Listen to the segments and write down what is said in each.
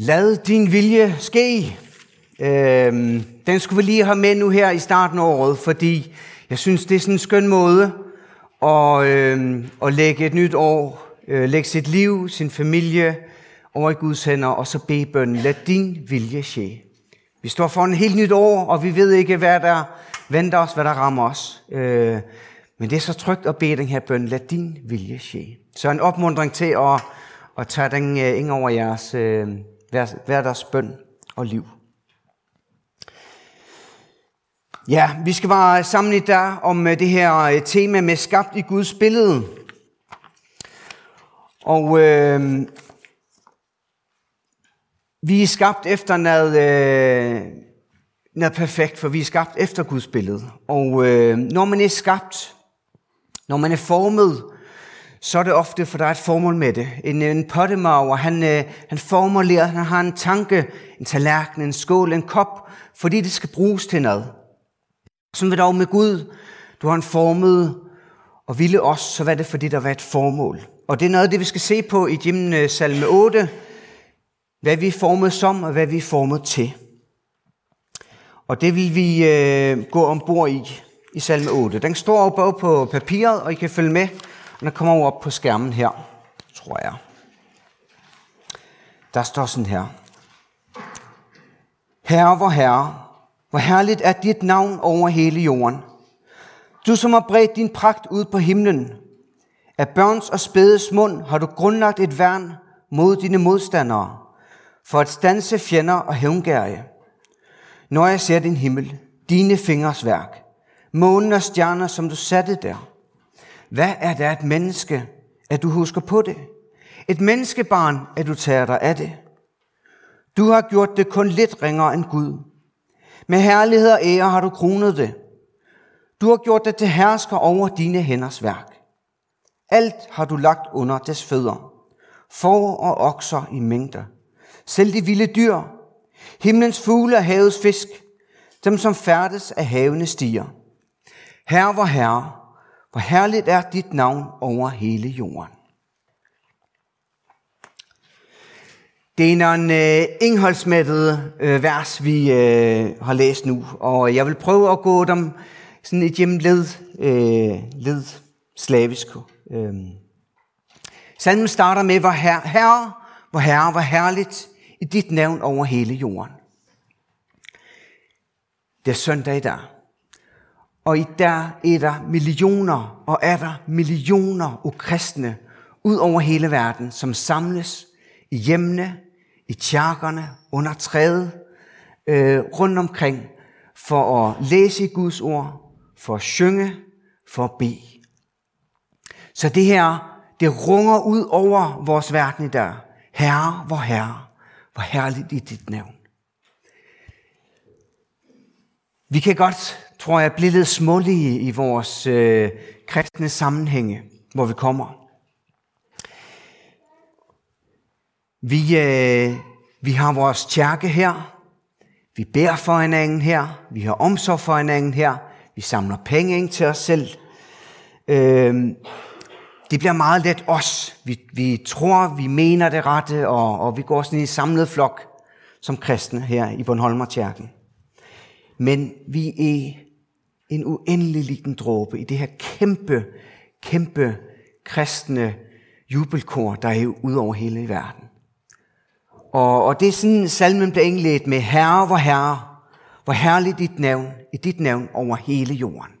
Lad din vilje ske. Øhm, den skulle vi lige have med nu her i starten af året, fordi jeg synes, det er sådan en skøn måde at, øhm, at lægge et nyt år, øh, lægge sit liv, sin familie over i Guds hænder, og så bede bønnen, lad din vilje ske. Vi står for en helt nyt år, og vi ved ikke, hvad der venter os, hvad der rammer os. Øh, men det er så trygt at bede den her bøn, lad din vilje ske. Så en opmundring til at, at tage den øh, ind over jeres øh, hverdagsbøn og liv. Ja, vi skal være sammen i dag om øh, det her øh, tema med skabt i Guds billede. Og øh, vi er skabt efter noget, øh, noget perfekt, for vi er skabt efter Guds billede. Og øh, når man er skabt, når man er formet, så er det ofte, for der er et formål med det. En, en pottemager, han, øh, han formulerer, han har en tanke, en tallerken, en skål, en kop, fordi det skal bruges til noget. Sådan vil dog med Gud, du har en formet og ville os, så var det fordi, der var et formål. Og det er noget af det, vi skal se på i Jimmen øh, salme 8, hvad vi er formet som, og hvad vi er formet til. Og det vil vi øh, gå ombord i, i salme 8. Den står jo både på papiret, og I kan følge med, den kommer op på skærmen her, tror jeg. Der står sådan her. Herre, hvor herre, hvor herligt er dit navn over hele jorden. Du som har bredt din pragt ud på himlen. Af børns og spædes mund har du grundlagt et værn mod dine modstandere, for at stanse fjender og hævngærige. Når jeg ser din himmel, dine fingers værk, månen og stjerner, som du satte der. Hvad er det et menneske, at du husker på det? Et menneskebarn, at du tager dig af det. Du har gjort det kun lidt ringere end Gud. Med herlighed og ære har du kronet det. Du har gjort det til hersker over dine hænders værk. Alt har du lagt under des fødder. For og okser i mængder. Selv de vilde dyr. Himlens fugle og havets fisk. Dem som færdes af havene stiger. Herre hvor herre, hvor herligt er dit navn over hele jorden. Det er nogle øh, indholdsmættede øh, vers, vi øh, har læst nu, og jeg vil prøve at gå dem sådan et hjem led, øh, led slavisk. Øh. Salmen starter med, hvor herre, herre, hvor herre, hvor herligt i dit navn over hele jorden. Det er søndag i dag. Og i der er der millioner og er der millioner af kristne ud over hele verden, som samles i hjemmene, i tjakkerne, under træet, øh, rundt omkring, for at læse i Guds ord, for at synge, for at bede. Så det her, det runger ud over vores verden i dag. Herre, hvor herre, hvor herligt i dit navn. Vi kan godt, tror jeg, blive lidt smålige i vores øh, kristne sammenhænge, hvor vi kommer. Vi, øh, vi har vores kirke her. Vi beder for hinanden her. Vi har omsorg for hinanden her. Vi samler penge ind til os selv. Øh, det bliver meget let os. Vi, vi tror, vi mener det rette, og, og vi går sådan i en samlet flok som kristne her i Bornholmerkirken. Men vi er en uendelig liten dråbe i det her kæmpe, kæmpe kristne jubelkor, der er ud over hele verden. Og, og det er sådan, salmen bliver indledt med, Herre, hvor Herre, hvor herligt dit navn, i dit navn over hele jorden.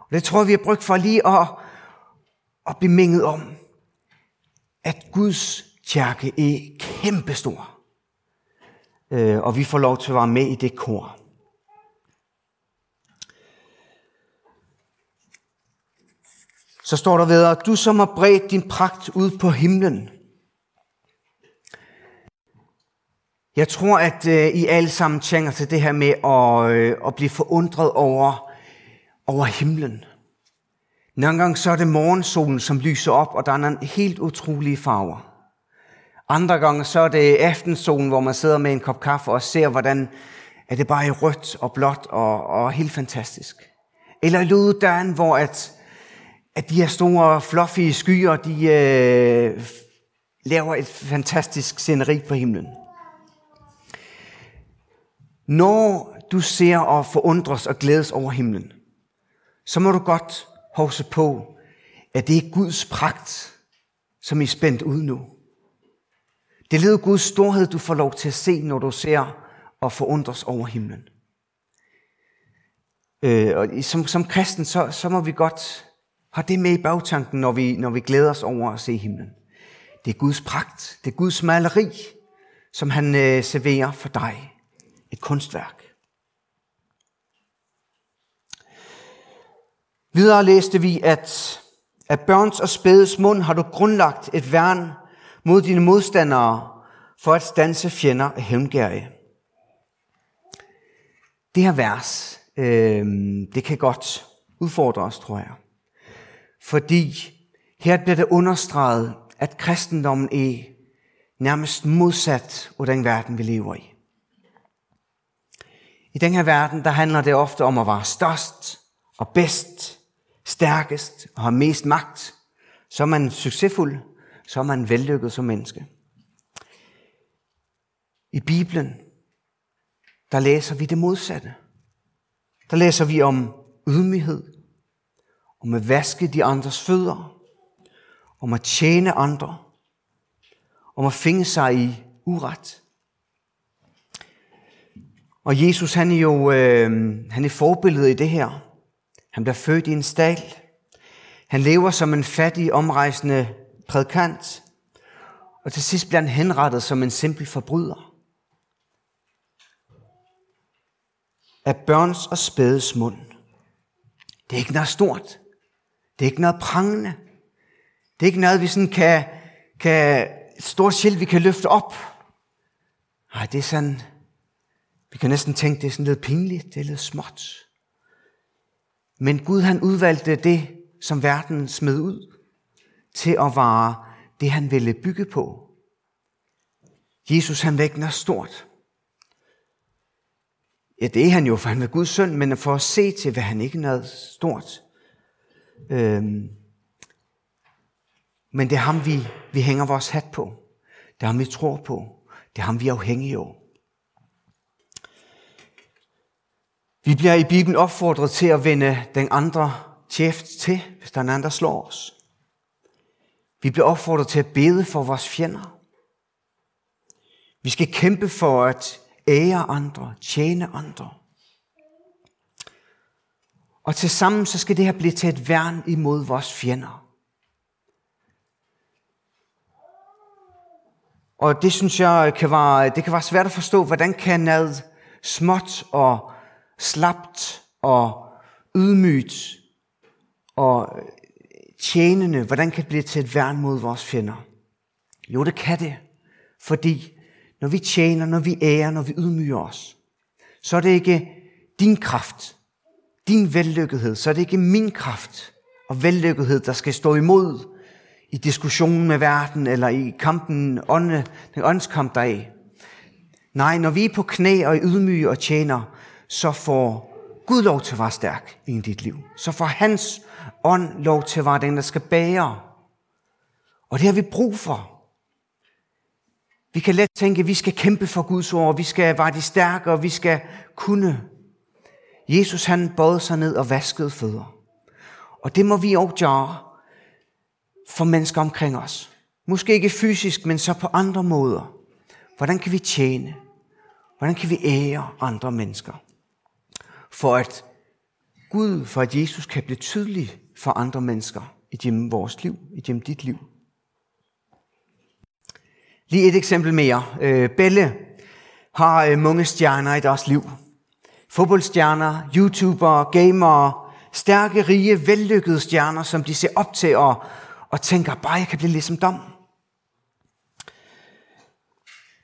Og det tror jeg, vi har brugt for lige at, at blive minget om, at Guds kirke er kæmpestor. Øh, og vi får lov til at være med i det kor. Så står der videre, du som har bredt din pragt ud på himlen. Jeg tror, at øh, I alle sammen tænker til det her med at, øh, at blive forundret over, over himlen. Nogle gange så er det morgensolen, som lyser op, og der er nogle helt utrolige farver. Andre gange så er det aftensolen, hvor man sidder med en kop kaffe og ser, hvordan er det bare er rødt og blåt og, og helt fantastisk. Eller i hvor at, at de her store fluffy skyer, de øh, laver et fantastisk sceneri på himlen. Når du ser og forundres og glædes over himlen, så må du godt huske på, at det er Guds pragt, som I er spændt ud nu. Det leder Guds storhed, du får lov til at se, når du ser og forundres over himlen. Øh, og som, som kristen, så, så må vi godt har det med i bagtanken, når vi, når vi glæder os over at se himlen. Det er Guds pragt, det er Guds maleri, som han øh, serverer for dig. Et kunstværk. Videre læste vi, at af børns og spædes mund har du grundlagt et værn mod dine modstandere for at stanse fjender af hævngærige. Det her vers, øh, det kan godt udfordre os, tror jeg. Fordi her bliver det understreget, at kristendommen er nærmest modsat af den verden, vi lever i. I den her verden, der handler det ofte om at være størst og bedst, stærkest og have mest magt. Så er man succesfuld, så er man vellykket som menneske. I Bibelen, der læser vi det modsatte. Der læser vi om ydmyghed, om at vaske de andres fødder, om at tjene andre, om at finde sig i uret. Og Jesus, han er jo øh, han er forbilledet i det her. Han bliver født i en stald. Han lever som en fattig, omrejsende prædikant. Og til sidst bliver han henrettet som en simpel forbryder. Af børns og spædes mund. Det er ikke noget stort. Det er ikke noget prangende. Det er ikke noget, vi sådan kan, kan et stort skilt, vi kan løfte op. Nej, det er sådan, vi kan næsten tænke, det er sådan lidt pinligt, det er lidt småt. Men Gud han udvalgte det, som verden smed ud, til at være det, han ville bygge på. Jesus han vækner stort. Ja, det er han jo, for han er Guds søn, men for at se til, hvad han ikke er stort. Øhm, men det er ham, vi, vi hænger vores hat på. Det er ham, vi tror på. Det er ham, vi er afhængige af. Vi bliver i Bibelen opfordret til at vende den andre tjeft til, hvis der er en anden, der slår os. Vi bliver opfordret til at bede for vores fjender. Vi skal kæmpe for at ære andre, tjene andre. Og til sammen så skal det her blive til et værn imod vores fjender. Og det synes jeg kan være, det kan være svært at forstå, hvordan kan noget småt og slapt og ydmygt og tjenende, hvordan kan det blive til et værn mod vores fjender? Jo, det kan det. Fordi når vi tjener, når vi ærer, når vi ydmyger os, så er det ikke din kraft, din vellykkethed, så er det ikke min kraft og vellykkethed, der skal stå imod i diskussionen med verden, eller i kampen, ånde, den åndskamp der er. Nej, når vi er på knæ og ydmyge og tjener, så får Gud lov til at være stærk i dit liv. Så får hans ånd lov til at være den, der skal bære. Og det har vi brug for. Vi kan let tænke, at vi skal kæmpe for Guds ord, vi skal være de stærke, og vi skal kunne. Jesus han bøjede sig ned og vaskede fødder. Og det må vi også gøre for mennesker omkring os. Måske ikke fysisk, men så på andre måder. Hvordan kan vi tjene? Hvordan kan vi ære andre mennesker? For at Gud, for at Jesus kan blive tydelig for andre mennesker i vores liv, i dit liv. Lige et eksempel mere. Øh, Belle har øh, mange stjerner i deres liv. Fodboldstjerner, YouTubere, gamere, stærke, rige, vellykkede stjerner, som de ser op til og, og tænker, bare jeg kan blive ligesom dem.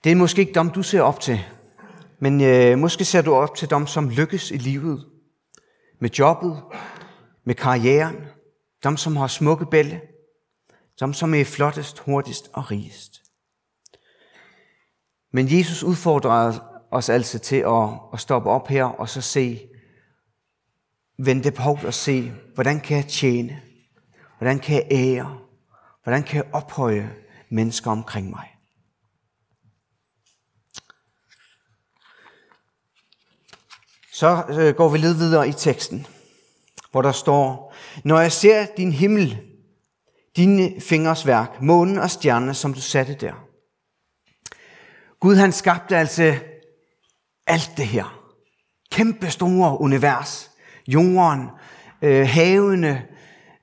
Det er måske ikke dem, du ser op til, men øh, måske ser du op til dem, som lykkes i livet. Med jobbet, med karrieren, dem, som har smukke bælle, dem, som er flottest, hurtigst og rigest. Men Jesus udfordrer os altså til at, at stoppe op her og så se, vende på og se, hvordan kan jeg tjene? Hvordan kan jeg ære? Hvordan kan jeg ophøje mennesker omkring mig? Så øh, går vi lidt videre i teksten, hvor der står, Når jeg ser din himmel, dine fingers værk, månen og stjernerne, som du satte der. Gud han skabte altså alt det her. Kæmpe store univers. Jorden, øh, havene,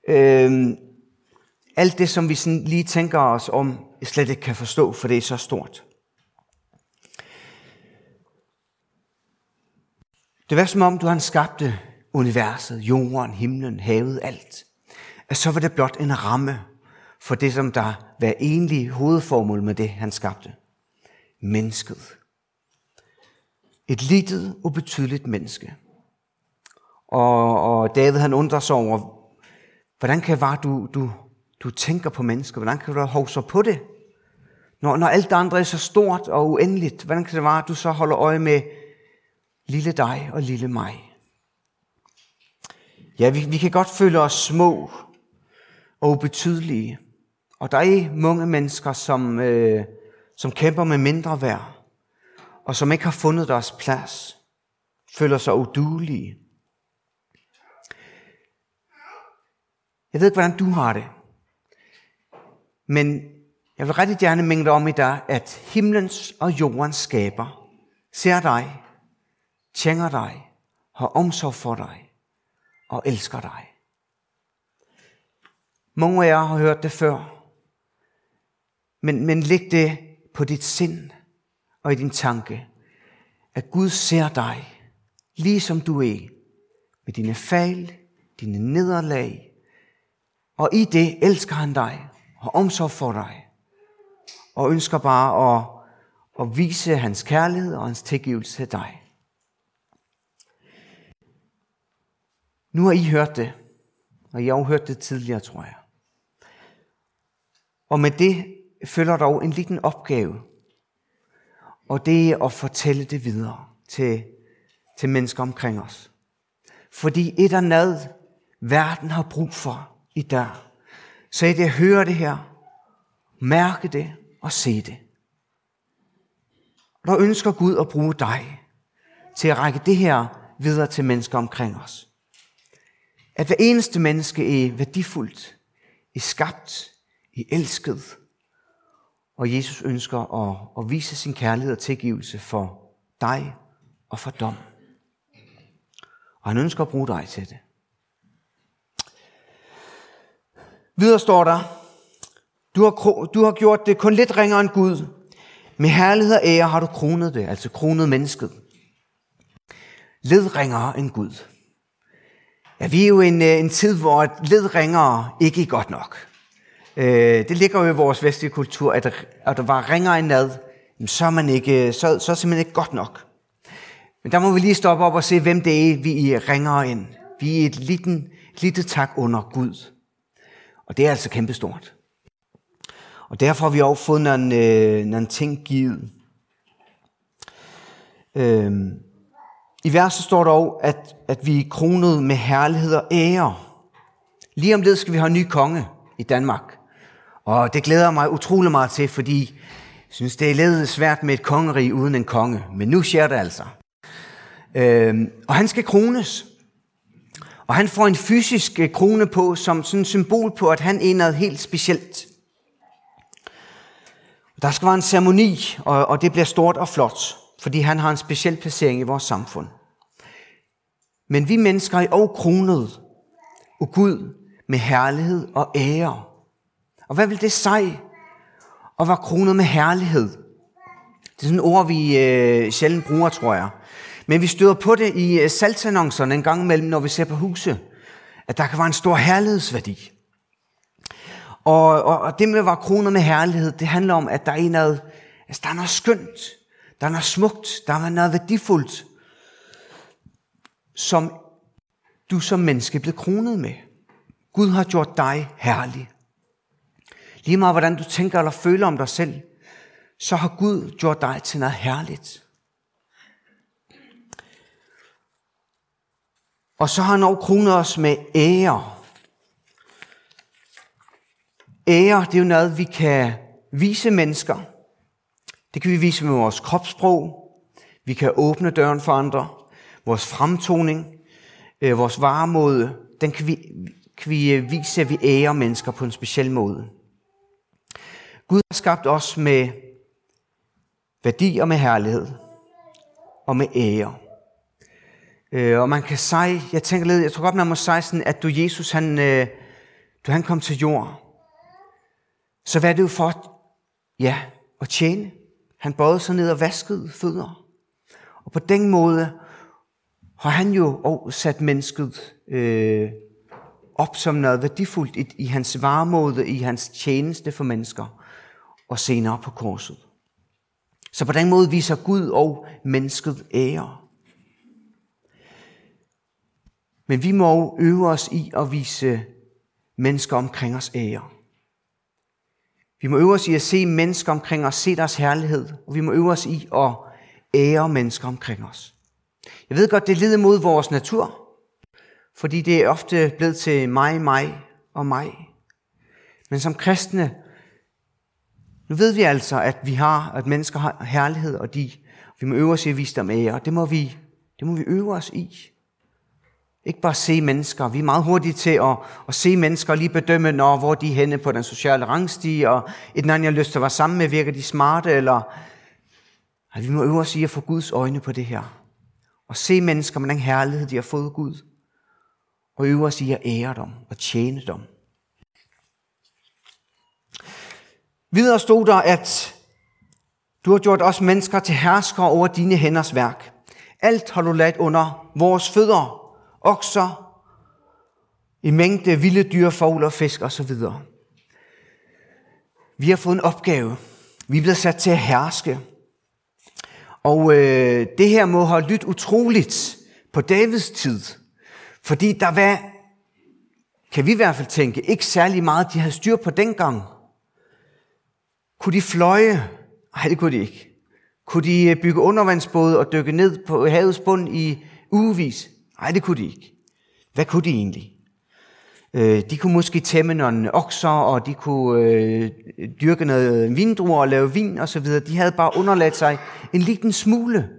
øh, alt det, som vi sådan lige tænker os om, slet ikke kan forstå, for det er så stort. Det var som om, du han skabte universet, jorden, himlen, havet, alt. At så var det blot en ramme for det, som der var egentlig hovedformål med det, han skabte. Mennesket. Et litet, ubetydeligt menneske. Og, og David han undrer sig over, hvordan kan det være, du, du, du tænker på mennesker? Hvordan kan du holde så på det? Når, når alt det andre er så stort og uendeligt, hvordan kan det være, at du så holder øje med lille dig og lille mig? Ja, vi, vi kan godt føle os små og ubetydelige. Og der er mange mennesker, som, øh, som kæmper med mindre værd, og som ikke har fundet deres plads, føler sig udulige. Jeg ved ikke, hvordan du har det. Men jeg vil rigtig gerne minde dig om i dag, at himlens og jordens skaber ser dig, tjener dig, har omsorg for dig og elsker dig. Mange af jer har hørt det før, men, men læg det på dit sind og i din tanke, at Gud ser dig, lige som du er, med dine fejl, dine nederlag, og i det elsker han dig, og omsorg for dig, og ønsker bare at, at vise hans kærlighed og hans tilgivelse til dig. Nu har I hørt det, og jeg har hørt det tidligere, tror jeg. Og med det følger dog en liten opgave, og det er at fortælle det videre til, til mennesker omkring os. Fordi et eller andet, verden har brug for i dag, så er det at høre det her, mærke det og se det. Og der ønsker Gud at bruge dig til at række det her videre til mennesker omkring os. At hver eneste menneske er værdifuldt, er skabt, er elsket, og Jesus ønsker at, at vise sin kærlighed og tilgivelse for dig og for dom. Og han ønsker at bruge dig til det. Videre står der, du har, du har gjort det kun lidt ringere end Gud. Med herlighed og ære har du kronet det, altså kronet mennesket. Lidt ringere end Gud. Ja, vi er jo en, øh, en tid, hvor lidt ringere ikke er godt nok. Øh, det ligger jo i vores vestlige kultur, at, at der var ringer en nad, så er, man ikke, så, så er simpelthen ikke godt nok. Men der må vi lige stoppe op og se, hvem det er, vi ringer ind. Vi er et lille, lille tak under Gud. Og det er altså kæmpestort. Og derfor har vi også fået nogle, øh, nogle ting givet. Øhm, I verset står der også, at, at vi er kronet med herlighed og ære. Lige om lidt skal vi have en ny konge i Danmark. Og det glæder mig utrolig meget til, fordi jeg synes, det er lidt svært med et kongerige uden en konge. Men nu sker det altså. Øhm, og han skal krones. Og han får en fysisk øh, krone på, som sådan symbol på, at han er noget helt specielt. Der skal være en ceremoni, og, og det bliver stort og flot, fordi han har en speciel placering i vores samfund. Men vi mennesker er også kronet og Gud med herlighed og ære. Og hvad vil det sige Og var kronet med herlighed? Det er sådan et ord, vi øh, sjældent bruger, tror jeg. Men vi støder på det i øh, salgsannoncerne en gang imellem, når vi ser på huse, at der kan være en stor herlighedsværdi. Og, og, og det med at være kronet med herlighed, det handler om, at der er noget, altså der er noget skønt, der er noget smukt, der er noget værdifuldt, som du som menneske er blevet kronet med. Gud har gjort dig herlig. Lige meget hvordan du tænker eller føler om dig selv, så har Gud gjort dig til noget herligt. Og så har han også kronet os med ære. Ære, det er jo noget, vi kan vise mennesker. Det kan vi vise med vores kropssprog. Vi kan åbne døren for andre. vores fremtoning, øh, vores varemåde, den kan vi, kan vi øh, vise, at vi ærer mennesker på en speciel måde. Gud har skabt os med værdi og med herlighed og med ære. Øh, og man kan sige, jeg tænker lidt, jeg tror godt, man må sige sådan, at du Jesus, han, øh, du han kom til jord, så hvad er det jo for, ja, at tjene. Han bøjede sig ned og vaskede fødder. Og på den måde har han jo også sat mennesket øh, op som noget værdifuldt i, i hans varemåde, i hans tjeneste for mennesker, og senere på korset. Så på den måde viser Gud og mennesket ære. Men vi må øve os i at vise mennesker omkring os ære. Vi må øve os i at se mennesker omkring os, se deres herlighed, og vi må øve os i at ære mennesker omkring os. Jeg ved godt, det lider mod vores natur, fordi det er ofte blevet til mig, mig og mig. Men som kristne, nu ved vi altså, at vi har, at mennesker har herlighed, og de, vi må øve os i at vise dem ære. Det må vi, det må vi øve os i. Ikke bare se mennesker. Vi er meget hurtige til at, at se mennesker og lige bedømme, når, hvor de er henne på den sociale rangstige, og et eller andet, jeg har lyst til at være sammen med, virker de smarte, eller... vi må øve os i at få Guds øjne på det her. Og se mennesker med den herlighed, de har fået Gud. Og øve os i at ære dem og tjene dem. Videre stod der, at du har gjort os mennesker til herskere over dine hænders værk. Alt har du lagt under vores fødder okser, i mængde vilde dyr, fugler, og fisk osv. Vi har fået en opgave. Vi er blevet sat til at herske. Og øh, det her må have lyttet utroligt på Davids tid. Fordi der var, kan vi i hvert fald tænke, ikke særlig meget, de havde styr på dengang. Kunne de fløje? Nej, det kunne de ikke. Kunne de øh, bygge undervandsbåde og dykke ned på havets bund i ugevis? Nej, det kunne de ikke. Hvad kunne de egentlig? Øh, de kunne måske tæmme nogle okser, og de kunne øh, dyrke noget vindruer og lave vin og så videre. De havde bare underladt sig en liten smule.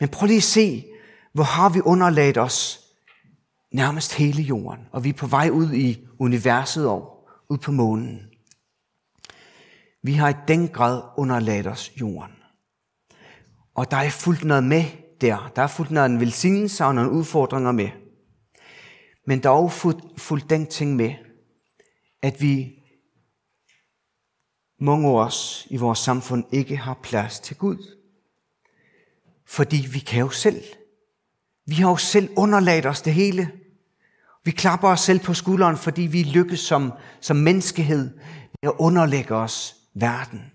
Men prøv lige at se, hvor har vi underladt os nærmest hele jorden. Og vi er på vej ud i universet og ud på månen. Vi har i den grad underladt os jorden. Og der er fuldt noget med der. Der er fuldt noget en velsignelse og nogle udfordringer med. Men der er også fuldt, fuldt den ting med, at vi mange af os i vores samfund ikke har plads til Gud. Fordi vi kan jo selv. Vi har jo selv underladt os det hele. Vi klapper os selv på skulderen, fordi vi lykkes som, som menneskehed med at underlægge os verden.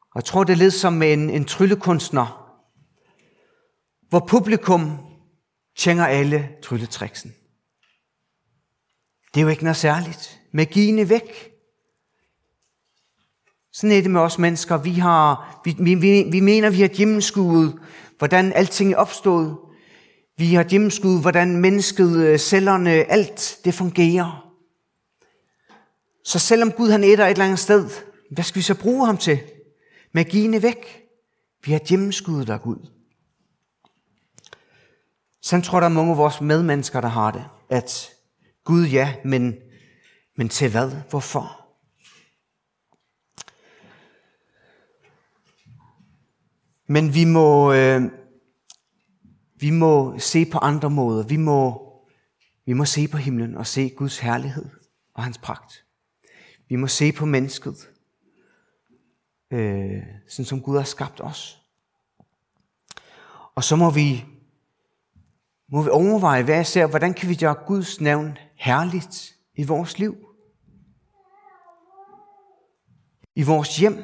Og jeg tror, det er lidt som en, en tryllekunstner, hvor publikum tjener alle trylletriksen. Det er jo ikke noget særligt. Magien er væk. Sådan er det med os mennesker. Vi, har, vi, vi, vi mener, vi har gennemskuet, hvordan alting er opstået. Vi har gennemskuet, hvordan mennesket, øh, cellerne, alt det fungerer. Så selvom Gud han æder et eller andet sted, hvad skal vi så bruge ham til? Magien er væk. Vi har gennemskuddet dig, Gud. Sådan tror der er mange af vores medmennesker, der har det. At Gud ja, men, men til hvad? Hvorfor? Men vi må, øh, vi må se på andre måder. Vi må, vi må se på himlen og se Guds herlighed og hans pragt. Vi må se på mennesket øh, sådan som Gud har skabt os. Og så må vi, må vi overveje hvad jeg ser, hvordan kan vi gøre Guds navn herligt i vores liv? I vores hjem?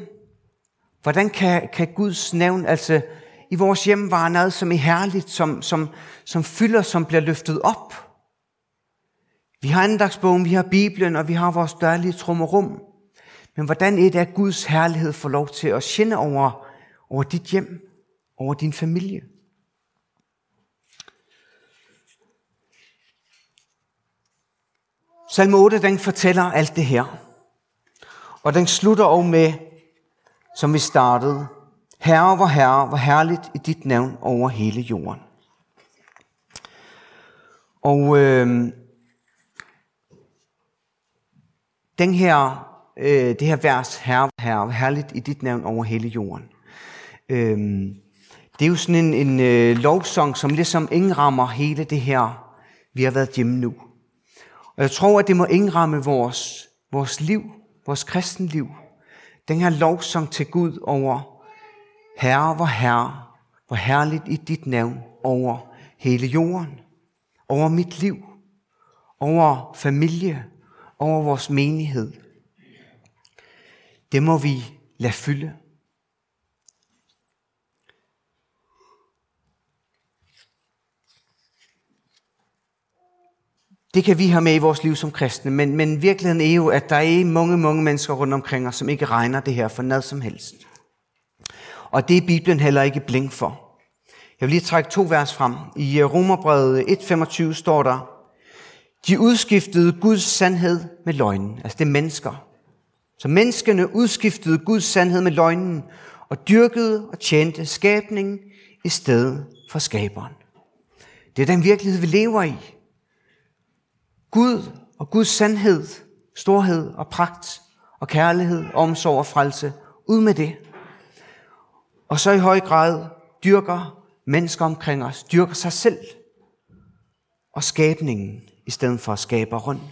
Hvordan kan, kan Guds navn, altså i vores hjem være noget, som er herligt, som, som, som fylder, som bliver løftet op? Vi har andagsbogen, vi har Bibelen, og vi har vores dørlige trummerum. Men hvordan er det, at Guds herlighed får lov til at skinne over, over dit hjem, over din familie? Salme 8, den fortæller alt det her. Og den slutter også med, som vi startede. Herre, hvor herre, hvor herligt i dit navn over hele jorden. Og øh, den her, øh, det her vers, Herre, Herre, herligt i dit navn over hele jorden. Øh, det er jo sådan en, en øh, lovsang, som ligesom indrammer hele det her, vi har været hjemme nu. Og jeg tror, at det må indramme vores, vores liv, vores kristenliv. Den her lovsang til Gud over Herre, hvor Herre, hvor herligt i dit navn over hele jorden, over mit liv, over familie, over vores menighed. Det må vi lade fylde. Det kan vi have med i vores liv som kristne, men, men virkeligheden er jo, at der er mange, mange mennesker rundt omkring os, som ikke regner det her for noget som helst. Og det er Bibelen heller ikke blink for. Jeg vil lige trække to vers frem. I Romerbrevet 1.25 står der, de udskiftede Guds sandhed med løgnen. Altså det er mennesker. Så menneskene udskiftede Guds sandhed med løgnen og dyrkede og tjente skabningen i stedet for skaberen. Det er den virkelighed, vi lever i. Gud og Guds sandhed, storhed og pragt og kærlighed, omsorg og frelse. Ud med det. Og så i høj grad dyrker mennesker omkring os, dyrker sig selv og skabningen i stedet for skaberen. rundt.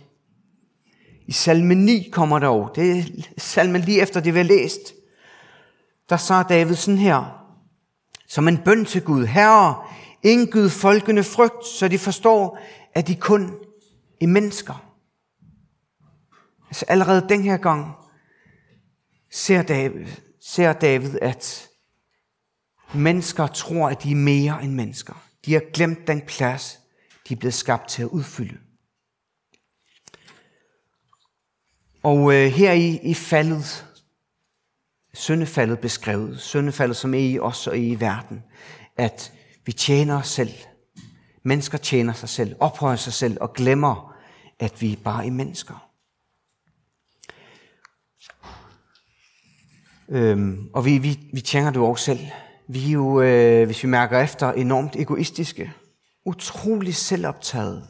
I salme 9 kommer der over, det er salmen lige efter det vi har læst, der sagde David sådan her, som en bøn til Gud, Herre, indgyd folkene frygt, så de forstår, at de kun er mennesker. Altså allerede den her gang ser David, ser David, at mennesker tror, at de er mere end mennesker. De har glemt den plads, de er blevet skabt til at udfylde. Og øh, her i, i faldet, syndefaldet beskrevet, syndefaldet som er i os og i verden, at vi tjener os selv. Mennesker tjener sig selv, ophøjer sig selv og glemmer, at vi bare er mennesker. Øhm, og vi, vi, vi tjener det jo også selv. Vi er jo, øh, hvis vi mærker efter, enormt egoistiske, utrolig selvoptaget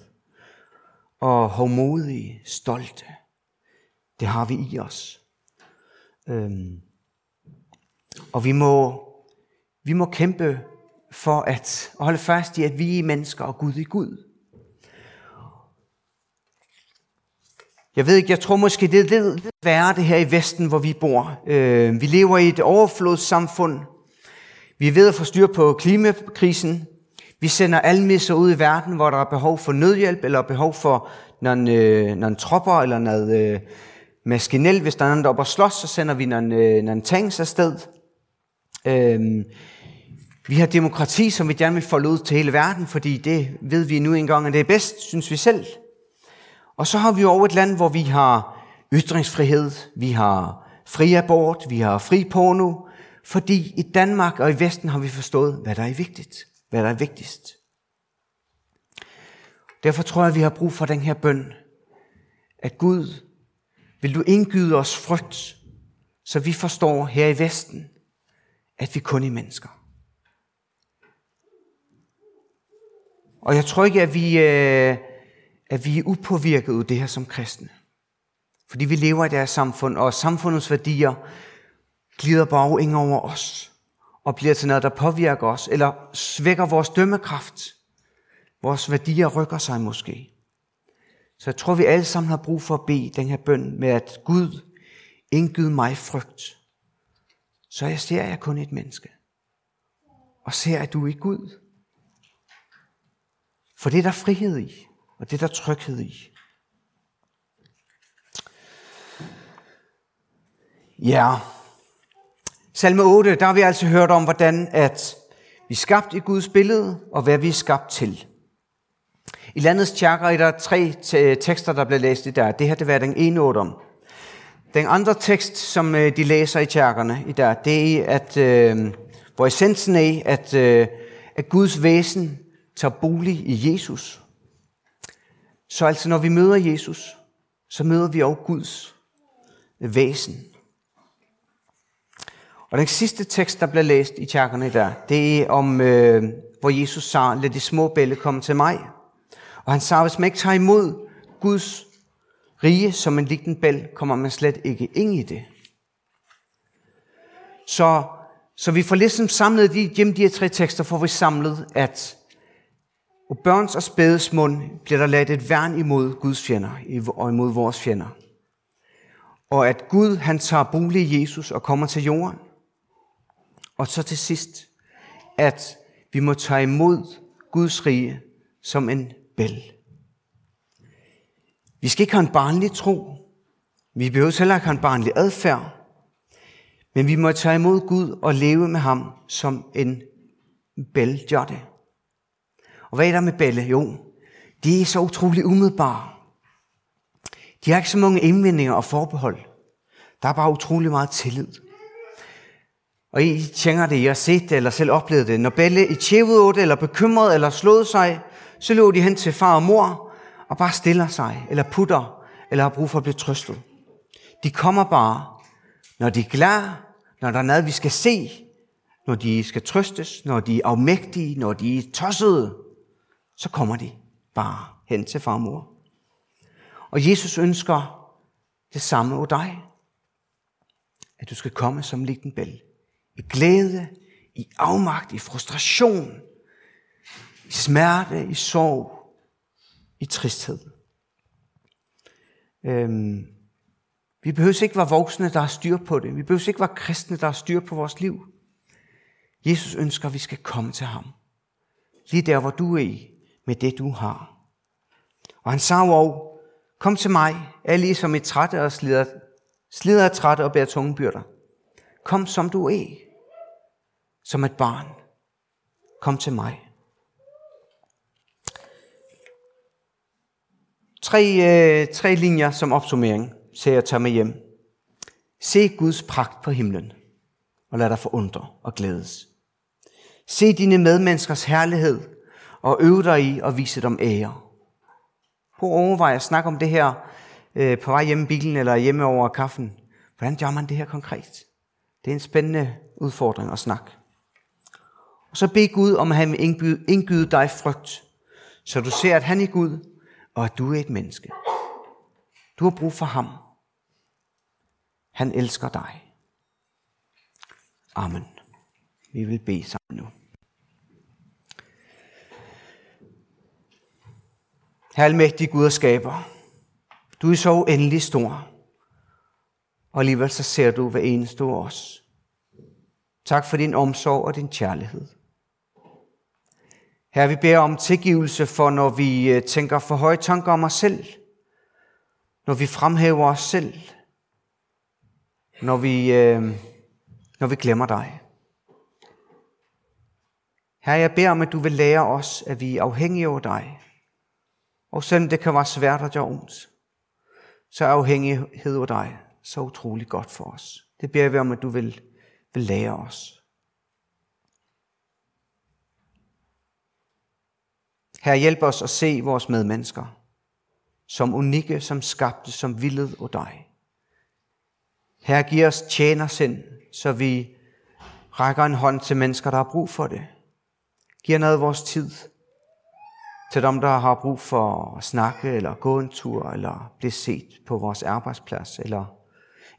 og hårdmodige, stolte. Det har vi i os. Øhm, og vi må, vi må kæmpe for at holde fast i, at vi er mennesker og Gud er Gud. Jeg ved ikke, jeg tror måske, det er lidt værre det her i Vesten, hvor vi bor. Øh, vi lever i et overflodssamfund. Vi ved at få styr på klimakrisen. Vi sender almisser ud i verden, hvor der er behov for nødhjælp, eller behov for nogle, øh, nogle tropper, eller noget øh, maskinel. Hvis der er nogen, der er oppe og slås, så sender vi nogle, øh, nogle tanks afsted. Øhm, vi har demokrati, som vi gerne vil folde ud til hele verden, fordi det ved vi nu engang, at det er bedst, synes vi selv. Og så har vi over et land, hvor vi har ytringsfrihed, vi har fri abort, vi har fri porno, fordi i Danmark og i Vesten har vi forstået, hvad der er vigtigt, hvad der er vigtigst. Derfor tror jeg, at vi har brug for den her bøn, at Gud, vil du indgyde os frygt, så vi forstår her i Vesten, at vi kun er mennesker. Og jeg tror ikke, at vi, øh, at vi er upåvirket af det her som kristne. Fordi vi lever i deres samfund, og samfundets værdier glider bare ind over os, og bliver til noget, der påvirker os, eller svækker vores dømmekraft. Vores værdier rykker sig måske. Så jeg tror, vi alle sammen har brug for at bede den her bøn med, at Gud indgyd mig frygt. Så jeg ser, at jeg kun et menneske. Og ser, at du er Gud. For det er der frihed i, og det er der tryghed i. Ja, salme 8, der har vi altså hørt om, hvordan at vi er skabt i Guds billede, og hvad vi er skabt til. I landets tjakker er der tre tekster, der bliver læst i der. Det her det var den ene om. Den andre tekst, som øh, de læser i tjakkerne i der, det er, at, øh, hvor essensen er, at, øh, at Guds væsen tager bolig i Jesus. Så altså, når vi møder Jesus, så møder vi også Guds øh, væsen. Og den sidste tekst, der bliver læst i kirkerne der, det er om, øh, hvor Jesus sagde, lad de små bælle komme til mig. Og han sagde, hvis man ikke tager imod Guds rige som en liten bæl, kommer man slet ikke ind i det. Så, så vi får ligesom samlet de, gennem de her tre tekster, får vi samlet, at og børns og spædes mund bliver der lavet et værn imod Guds fjender og imod vores fjender. Og at Gud han tager bolig i Jesus og kommer til jorden. Og så til sidst, at vi må tage imod Guds rige som en vel. Vi skal ikke have en barnlig tro. Vi behøver heller ikke have en barnlig adfærd. Men vi må tage imod Gud og leve med ham som en bæl gør det. Og hvad er der med Belle? Jo, de er så utrolig umiddelbare. De har ikke så mange indvendinger og forbehold. Der er bare utrolig meget tillid. Og I tænker det, I har set det eller selv oplevet det. Når Belle i tjevet eller bekymret eller slået sig, så løber de hen til far og mor og bare stiller sig, eller putter, eller har brug for at blive trøstet. De kommer bare, når de er glade, når der er noget, vi skal se, når de skal trøstes, når de er afmægtige, når de er tossede, så kommer de bare hen til far og mor. Og Jesus ønsker det samme af dig. At du skal komme som en bæl. I glæde, i afmagt, i frustration, i smerte, i sorg, i tristhed. Øhm, vi behøver ikke være voksne, der har styr på det. Vi behøver ikke være kristne, der har styr på vores liv. Jesus ønsker, at vi skal komme til ham. Lige der, hvor du er i, med det, du har. Og han sagde også, kom til mig, alle I som er trætte og slider, slider trætte og bærer tunge byrder. Kom som du er, som et barn. Kom til mig. Tre, øh, tre linjer som opsummering, så jeg tager med hjem. Se Guds pragt på himlen, og lad dig forundre og glædes. Se dine medmenneskers herlighed, og øv dig i at vise dem ære. Prøv at overveje at snakke om det her øh, på vej hjemme i bilen eller hjemme over kaffen. Hvordan gør man det her konkret? Det er en spændende udfordring at snakke. Og så bed Gud om at han vil indgyde dig frygt, så du ser, at han er Gud, og at du er et menneske. Du har brug for ham. Han elsker dig. Amen. Vi vil bede sammen nu. Herre Gud og skaber, du er så uendelig stor, og alligevel så ser du hver eneste af os. Tak for din omsorg og din kærlighed. Her vi beder om tilgivelse for, når vi øh, tænker for høje tanker om os selv, når vi fremhæver os selv, når vi, øh, når vi glemmer dig. Her jeg beder om, at du vil lære os, at vi er afhængige af dig, og selvom det kan være svært at gøre ondt, så er afhængighed af dig så utrolig godt for os. Det beder vi om, at du vil, vil lære os. Her hjælp os at se vores medmennesker som unikke, som skabte, som villet af dig. Her giv os tjenersind, så vi rækker en hånd til mennesker, der har brug for det. Giver noget af vores tid, til dem, der har brug for at snakke, eller gå en tur, eller blive set på vores arbejdsplads, eller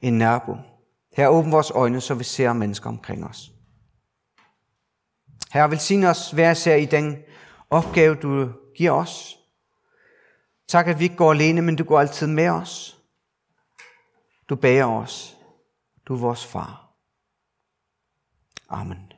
en nabo. Her åbn vores øjne, så vi ser mennesker omkring os. Her velsign os hver ser i den opgave, du giver os. Tak, at vi ikke går alene, men du går altid med os. Du bærer os. Du er vores far. Amen.